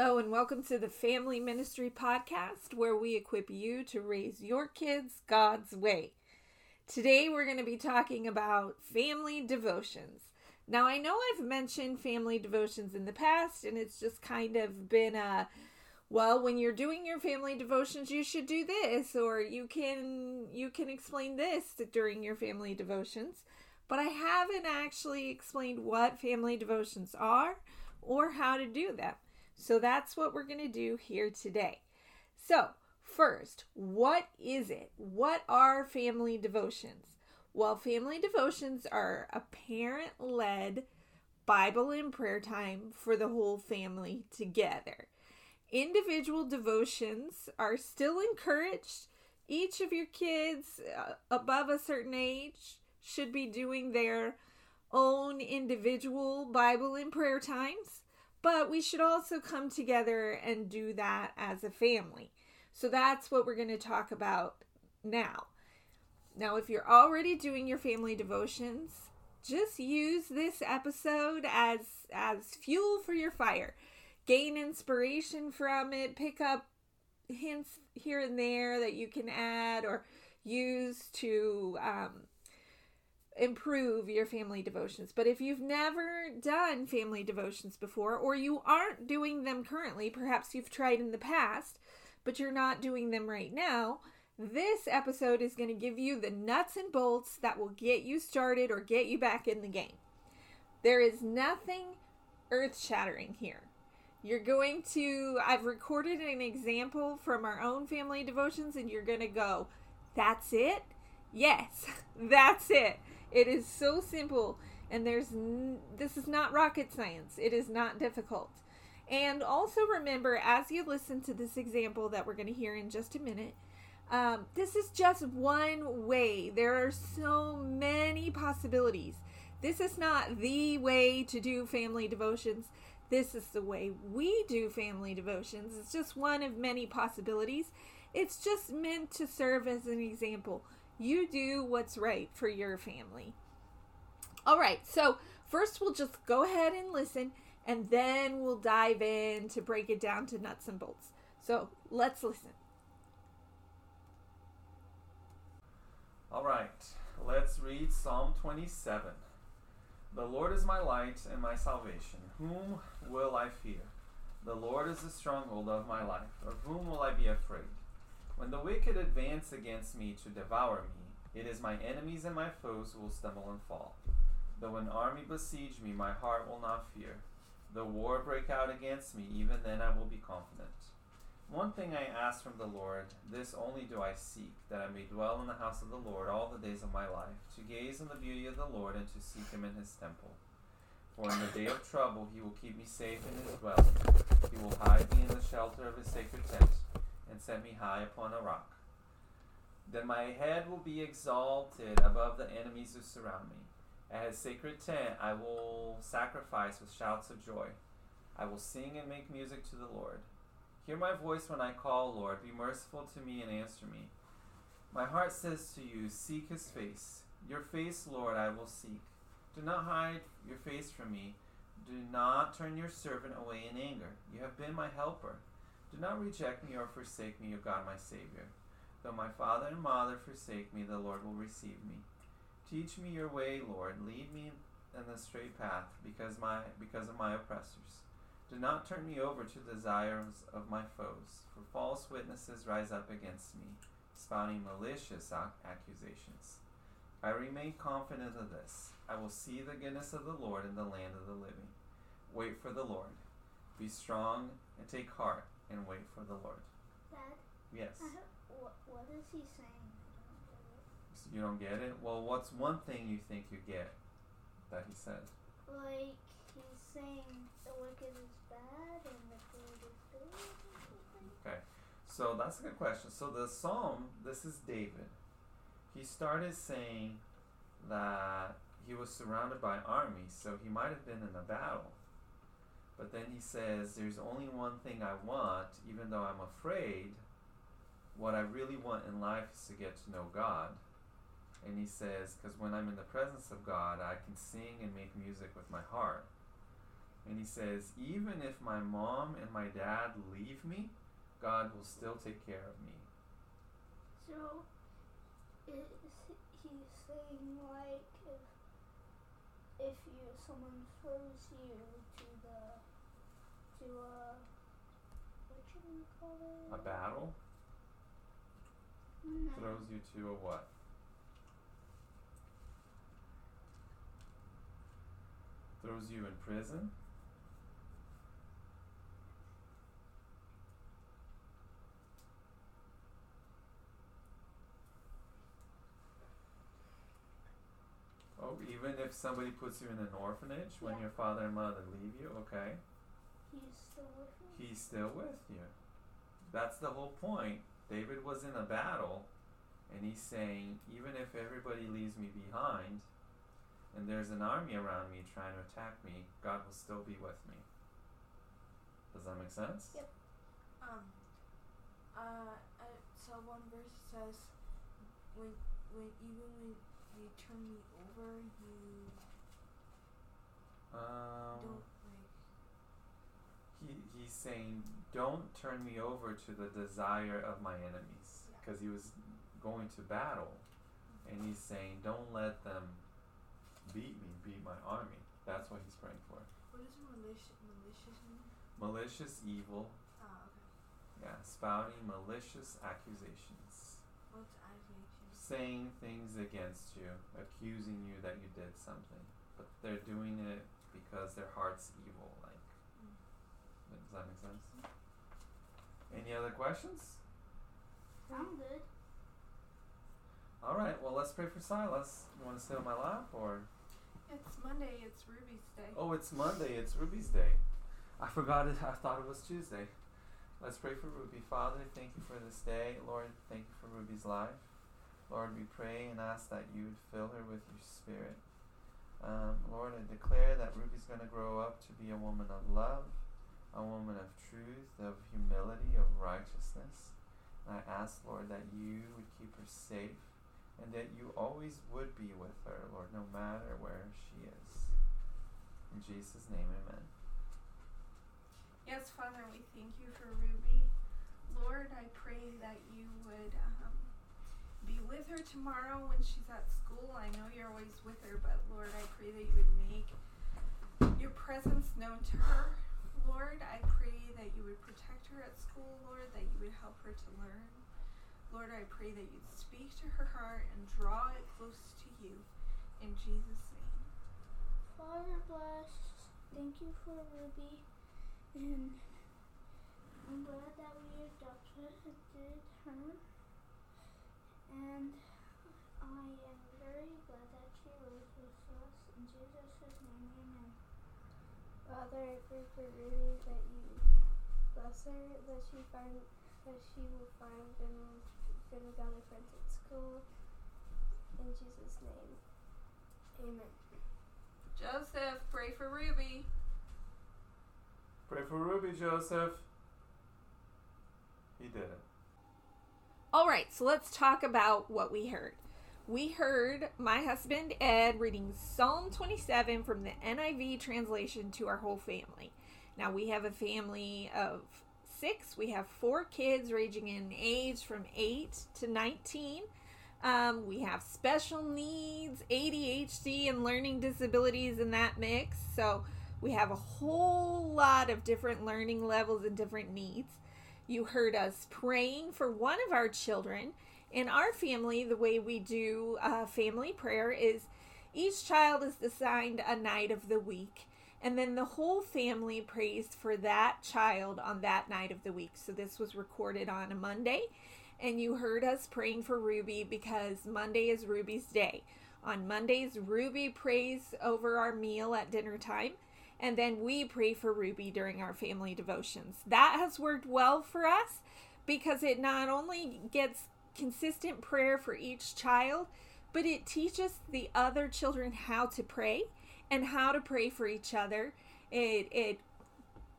Hello, and welcome to the Family Ministry Podcast, where we equip you to raise your kids God's way. Today, we're going to be talking about family devotions. Now, I know I've mentioned family devotions in the past, and it's just kind of been a well, when you're doing your family devotions, you should do this, or you can you can explain this during your family devotions. But I haven't actually explained what family devotions are or how to do them. So that's what we're going to do here today. So, first, what is it? What are family devotions? Well, family devotions are a parent led Bible and prayer time for the whole family together. Individual devotions are still encouraged. Each of your kids uh, above a certain age should be doing their own individual Bible and prayer times. But we should also come together and do that as a family. So that's what we're going to talk about now. Now, if you're already doing your family devotions, just use this episode as as fuel for your fire. Gain inspiration from it, pick up hints here and there that you can add or use to um, improve your family devotions. But if you've never done family devotions before, or you aren't doing them currently, perhaps you've tried in the past, but you're not doing them right now, this episode is going to give you the nuts and bolts that will get you started or get you back in the game. There is nothing earth shattering here. You're going to, I've recorded an example from our own family devotions, and you're going to go, That's it? Yes, that's it. It is so simple, and there's n- this is not rocket science. It is not difficult. And also remember, as you listen to this example that we're going to hear in just a minute, um, this is just one way. There are so many possibilities. This is not the way to do family devotions. This is the way we do family devotions. It's just one of many possibilities. It's just meant to serve as an example. You do what's right for your family. All right, so first we'll just go ahead and listen, and then we'll dive in to break it down to nuts and bolts. So let's listen. All right, let's read Psalm 27. The Lord is my light and my salvation. Whom will I fear? The Lord is the stronghold of my life. Of whom will I be afraid? When the wicked advance against me to devour me, it is my enemies and my foes who will stumble and fall. Though an army besiege me, my heart will not fear. Though war break out against me, even then I will be confident. One thing I ask from the Lord, this only do I seek, that I may dwell in the house of the Lord all the days of my life, to gaze on the beauty of the Lord and to seek him in his temple. For in the day of trouble he will keep me safe in his dwelling. He will hide me in the shelter of his sacred tent set me high upon a rock. Then my head will be exalted above the enemies who surround me. At his sacred tent I will sacrifice with shouts of joy. I will sing and make music to the Lord. Hear my voice when I call, Lord. Be merciful to me and answer me. My heart says to you, Seek his face. Your face, Lord, I will seek. Do not hide your face from me. Do not turn your servant away in anger. You have been my helper. Do not reject me or forsake me, O God, my Savior. Though my father and mother forsake me, the Lord will receive me. Teach me your way, Lord. Lead me in the straight path because my because of my oppressors. Do not turn me over to the desires of my foes, for false witnesses rise up against me, spouting malicious accusations. I remain confident of this. I will see the goodness of the Lord in the land of the living. Wait for the Lord. Be strong and take heart and wait for the Lord. Dad, Yes. Uh-huh. I have, what, what is he saying? So you don't get it? Well, what's one thing you think you get that he said? Like, he's saying the wicked is bad and the good is good? Okay. So that's a good question. So the psalm, this is David. He started saying that he was surrounded by armies, so he might have been in a battle. But then he says, There's only one thing I want, even though I'm afraid. What I really want in life is to get to know God. And he says, Because when I'm in the presence of God, I can sing and make music with my heart. And he says, Even if my mom and my dad leave me, God will still take care of me. So, is he's saying like if if you someone throws you to a what should we call it? A battle No. throws you to a what? Throws you in prison? Oh, even if somebody puts you in an orphanage when Yeah. your father and mother leave you, okay, He's still with me. he's still with you. That's the whole point. David was in a battle, and he's saying, even if everybody leaves me behind, and there's an army around me trying to attack me, God will still be with me. Does that make sense? Yep. Um. Uh. uh so one verse says, "When, when even when you turn me over, you Um, don't like." He, he's saying, don't turn me over to the desire of my enemies. Because he was going to battle, and he's saying, don't let them beat me, beat my army. That's what he's praying for. What does malicious malicious mean? Malicious evil, Ah, okay. yeah, spouting malicious accusations, What's accusation? saying things against you, accusing you that you did something, but they're doing it because their heart's evil. Like. Does that make sense? Any other questions? Sound good. All right. Well, let's pray for Silas. You want to sit on my lap, or It's Monday. It's Ruby's day. oh, it's Monday. It's Ruby's day. I forgot it. I thought it was Tuesday. Let's pray for Ruby. Father, thank you for this day. Lord, thank you for Ruby's life. Lord, we pray and ask that you would fill her with your spirit. Um, Lord, I declare that Ruby's going to grow up to be a woman of love, a woman of truth, of humility, of righteousness. And I ask, Lord, that you would keep her safe and that you always would be with her, Lord, no matter where she is. In Jesus' name, amen. Yes, Father, we thank you for Ruby. Lord, I pray that you would um, be with her tomorrow when she's at school. I know you're always with her, but Lord, I pray that you would make your presence known to her. Lord, I pray that you would protect her at school, Lord, that you would help her to learn. Lord, I pray that you'd speak to her heart and draw it close to you. In Jesus' name. Father bless. Thank you for Ruby. And I'm glad that we adopted her. And I am very glad that she was with us. In Jesus' name, amen. Father, I pray for Ruby that you bless her, that she find that she will find good and good and godly friends at school. In Jesus' name. Amen. Joseph, pray for Ruby. Pray for Ruby, Joseph. He did it. All right, so let's talk about what we heard. We heard my husband Ed reading Psalm 27 from the NIV translation to our whole family. Now, we have a family of six. We have four kids ranging in age from 8 to 19. Um, we have special needs, ADHD, and learning disabilities in that mix. So, we have a whole lot of different learning levels and different needs. You heard us praying for one of our children. In our family, the way we do uh, family prayer is each child is assigned a night of the week, and then the whole family prays for that child on that night of the week. So this was recorded on a Monday, and you heard us praying for Ruby because Monday is Ruby's day. On Mondays, Ruby prays over our meal at dinner time and then we pray for Ruby during our family devotions. That has worked well for us because it not only gets consistent prayer for each child, but it teaches the other children how to pray and how to pray for each other. It it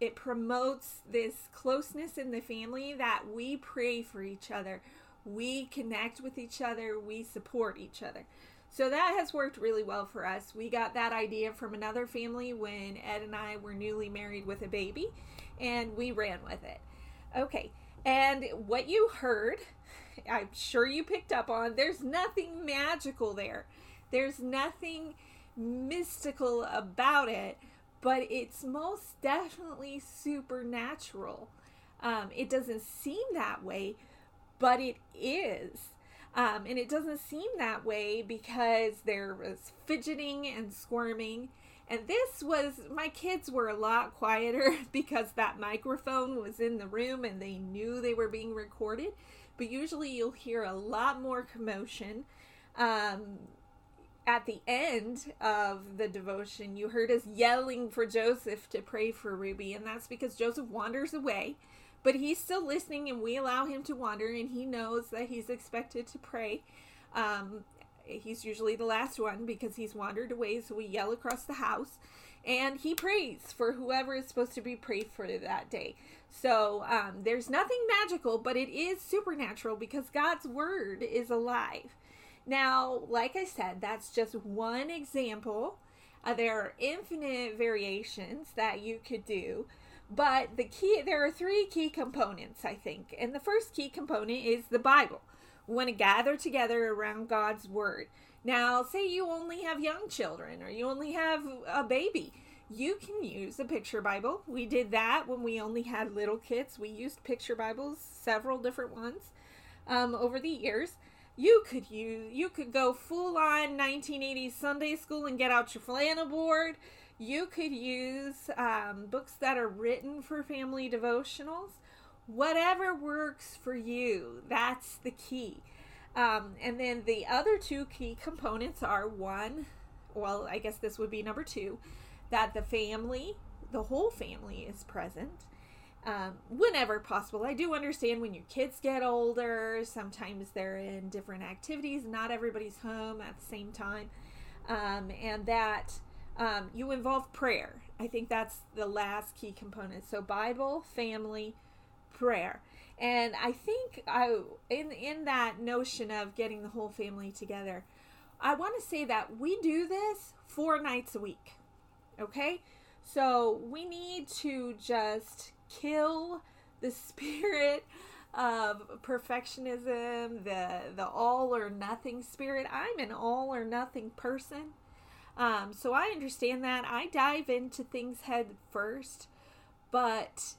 it promotes this closeness in the family that we pray for each other. We connect with each other, we support each other. So that has worked really well for us. We got that idea from another family when Ed and I were newly married with a baby, and we ran with it. Okay, and what you heard, I'm sure you picked up on, there's nothing magical there. There's nothing mystical about it, but it's most definitely supernatural. Um, it doesn't seem that way, but it is. Um, and it doesn't seem that way because there was fidgeting and squirming. And this was, my kids were a lot quieter because that microphone was in the room and they knew they were being recorded. But usually you'll hear a lot more commotion. Um, at the end of the devotion, you heard us yelling for Joseph to pray for Ruby, and that's because Joseph wanders away but he's still listening and we allow him to wander and he knows that he's expected to pray um, he's usually the last one because he's wandered away so we yell across the house and he prays for whoever is supposed to be prayed for that day so um, there's nothing magical but it is supernatural because god's word is alive now like i said that's just one example uh, there are infinite variations that you could do but the key, there are three key components, I think. And the first key component is the Bible. We want to gather together around God's Word. Now, say you only have young children or you only have a baby. You can use a picture Bible. We did that when we only had little kids. We used picture Bibles, several different ones, um, over the years. You could use, you could go full on 1980s Sunday school and get out your flannel board you could use um, books that are written for family devotionals. Whatever works for you, that's the key. Um, and then the other two key components are one, well, I guess this would be number two, that the family, the whole family is present. Um, whenever possible. I do understand when your kids get older, sometimes they're in different activities, not everybody's home at the same time. Um, and that um, you involve prayer. I think that's the last key component. So Bible, family, prayer. And I think I in in that notion of getting the whole family together, I want to say that we do this four nights a week. Okay? So we need to just kill the spirit of perfectionism, the the all or nothing spirit. I'm an all or nothing person. Um, so I understand that. I dive into things head first, but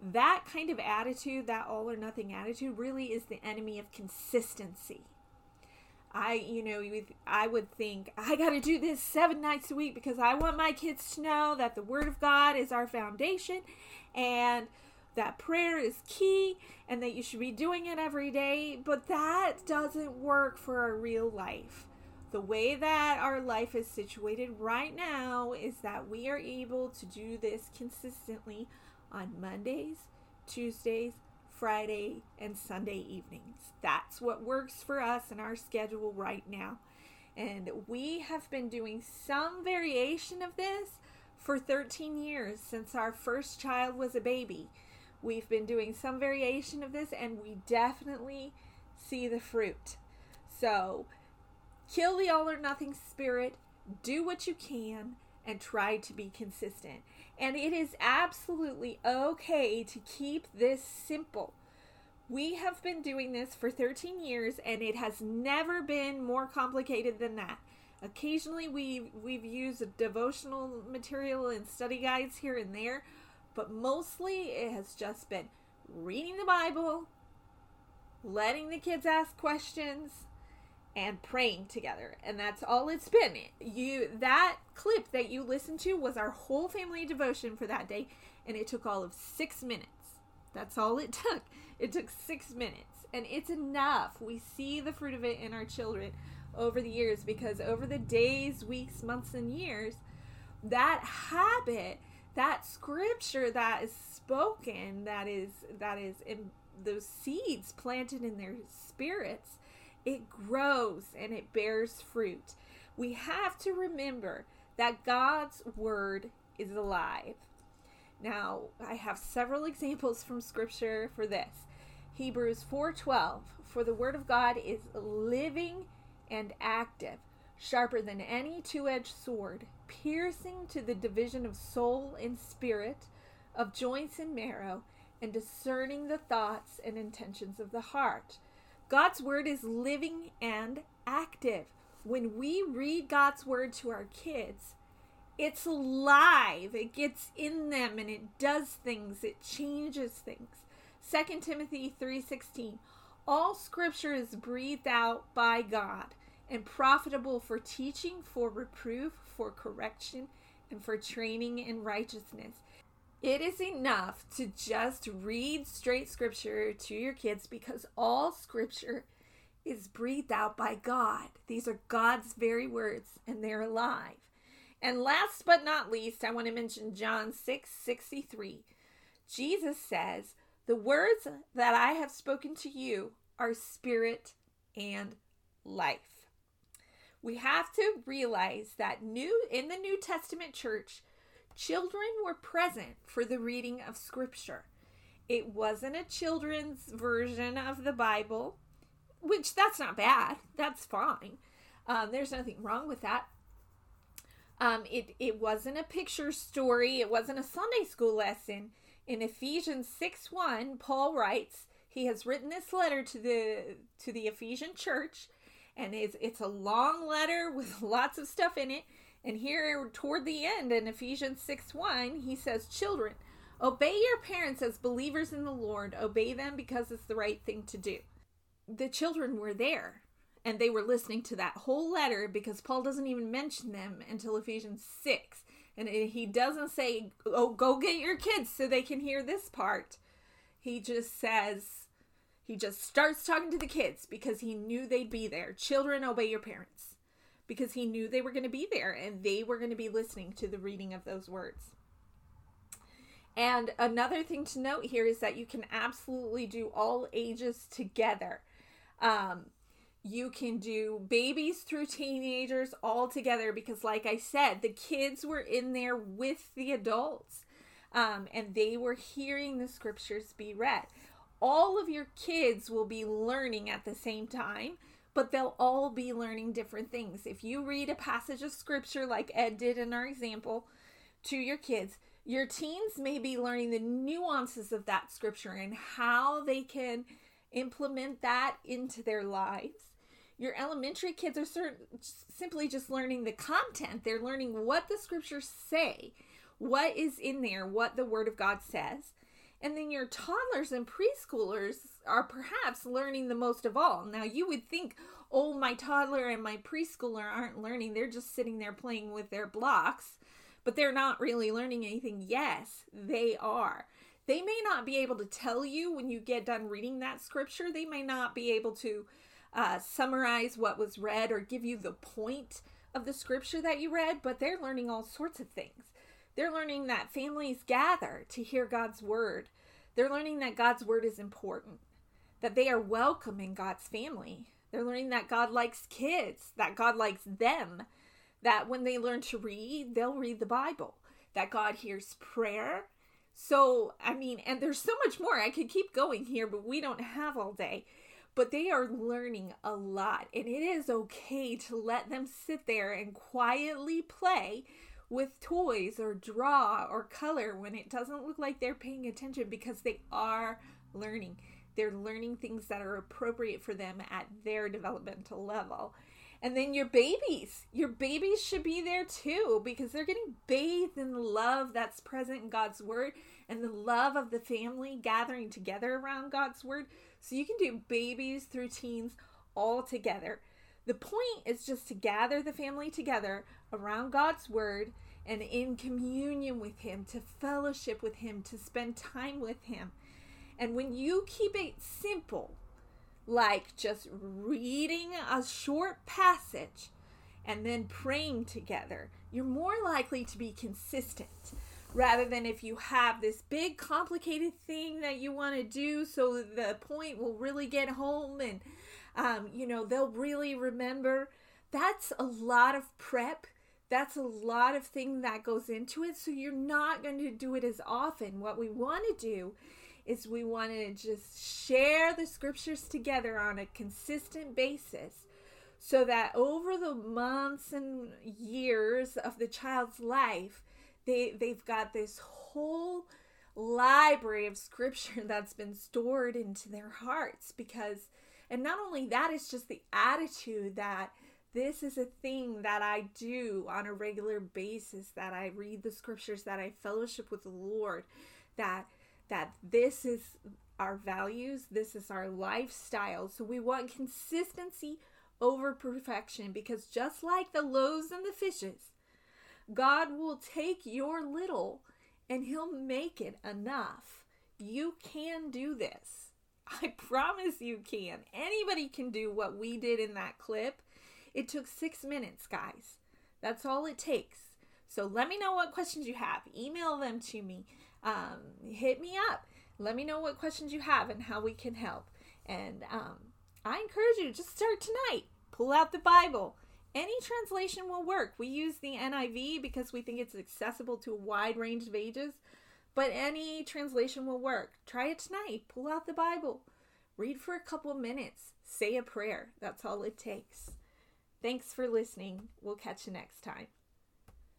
that kind of attitude, that all or nothing attitude, really is the enemy of consistency. I, you know, I would think I got to do this seven nights a week because I want my kids to know that the Word of God is our foundation and that prayer is key and that you should be doing it every day. But that doesn't work for our real life the way that our life is situated right now is that we are able to do this consistently on Mondays, Tuesdays, Friday, and Sunday evenings. That's what works for us in our schedule right now. And we have been doing some variation of this for 13 years since our first child was a baby. We've been doing some variation of this and we definitely see the fruit. So, Kill the all or nothing spirit, do what you can, and try to be consistent. And it is absolutely okay to keep this simple. We have been doing this for 13 years and it has never been more complicated than that. Occasionally we we've used devotional material and study guides here and there, but mostly it has just been reading the Bible, letting the kids ask questions, and praying together and that's all it's been. You that clip that you listened to was our whole family devotion for that day and it took all of six minutes. That's all it took. It took six minutes and it's enough. We see the fruit of it in our children over the years because over the days weeks months and years that habit that scripture that is spoken that is that is in those seeds planted in their spirits it grows and it bears fruit. We have to remember that God's word is alive. Now, I have several examples from scripture for this. Hebrews 4:12 For the word of God is living and active, sharper than any two edged sword, piercing to the division of soul and spirit, of joints and marrow, and discerning the thoughts and intentions of the heart. God's word is living and active. When we read God's word to our kids, it's alive. It gets in them and it does things. It changes things. 2 Timothy 3:16 All scripture is breathed out by God and profitable for teaching, for reproof, for correction, and for training in righteousness. It is enough to just read straight scripture to your kids because all scripture is breathed out by God. These are God's very words and they're alive. And last but not least, I want to mention John 6 63. Jesus says, The words that I have spoken to you are spirit and life we have to realize that new in the New Testament church, children were present for the reading of scripture. It wasn't a children's version of the Bible, which that's not bad. That's fine. Um, there's nothing wrong with that. Um, it, it wasn't a picture story. It wasn't a Sunday school lesson. In Ephesians 6 1, Paul writes, he has written this letter to the to the Ephesian church and it's it's a long letter with lots of stuff in it. And here toward the end in Ephesians 6 1, he says, Children, obey your parents as believers in the Lord. Obey them because it's the right thing to do. The children were there and they were listening to that whole letter because Paul doesn't even mention them until Ephesians 6. And he doesn't say, Oh, go get your kids so they can hear this part. He just says, he just starts talking to the kids because he knew they'd be there. Children, obey your parents. Because he knew they were going to be there and they were going to be listening to the reading of those words. And another thing to note here is that you can absolutely do all ages together. Um, you can do babies through teenagers all together because, like I said, the kids were in there with the adults um, and they were hearing the scriptures be read all of your kids will be learning at the same time, but they'll all be learning different things. If you read a passage of scripture like Ed did in our example to your kids, your teens may be learning the nuances of that scripture and how they can implement that into their lives. Your elementary kids are certain, simply just learning the content. They're learning what the scriptures say, what is in there, what the Word of God says. And then your toddlers and preschoolers are perhaps learning the most of all. Now, you would think, oh, my toddler and my preschooler aren't learning. They're just sitting there playing with their blocks, but they're not really learning anything. Yes, they are. They may not be able to tell you when you get done reading that scripture, they may not be able to uh, summarize what was read or give you the point of the scripture that you read, but they're learning all sorts of things. They're learning that families gather to hear God's word. They're learning that God's word is important, that they are welcome in God's family. They're learning that God likes kids, that God likes them, that when they learn to read, they'll read the Bible, that God hears prayer. So, I mean, and there's so much more. I could keep going here, but we don't have all day. But they are learning a lot, and it is okay to let them sit there and quietly play with toys or draw or color when it doesn't look like they're paying attention because they are learning. They're learning things that are appropriate for them at their developmental level. And then your babies, your babies should be there too because they're getting bathed in the love that's present in God's word and the love of the family gathering together around God's word. So you can do babies through teens all together. The point is just to gather the family together around God's word and in communion with Him, to fellowship with Him, to spend time with Him. And when you keep it simple, like just reading a short passage and then praying together, you're more likely to be consistent rather than if you have this big complicated thing that you want to do so the point will really get home and um, you know they'll really remember that's a lot of prep that's a lot of thing that goes into it. So you're not going to do it as often. What we want to do is we want to just share the scriptures together on a consistent basis so that over the months and years of the child's life, they they've got this whole library of scripture that's been stored into their hearts because and not only that it's just the attitude that this is a thing that I do on a regular basis that I read the scriptures that I fellowship with the Lord that that this is our values this is our lifestyle. So we want consistency over perfection because just like the loaves and the fishes God will take your little and he'll make it enough. You can do this. I promise you can. Anybody can do what we did in that clip it took six minutes, guys. That's all it takes. So let me know what questions you have. Email them to me. Um, hit me up. Let me know what questions you have and how we can help. And um, I encourage you to just start tonight. Pull out the Bible. Any translation will work. We use the NIV because we think it's accessible to a wide range of ages, but any translation will work. Try it tonight. Pull out the Bible. Read for a couple minutes. Say a prayer. That's all it takes. Thanks for listening. We'll catch you next time.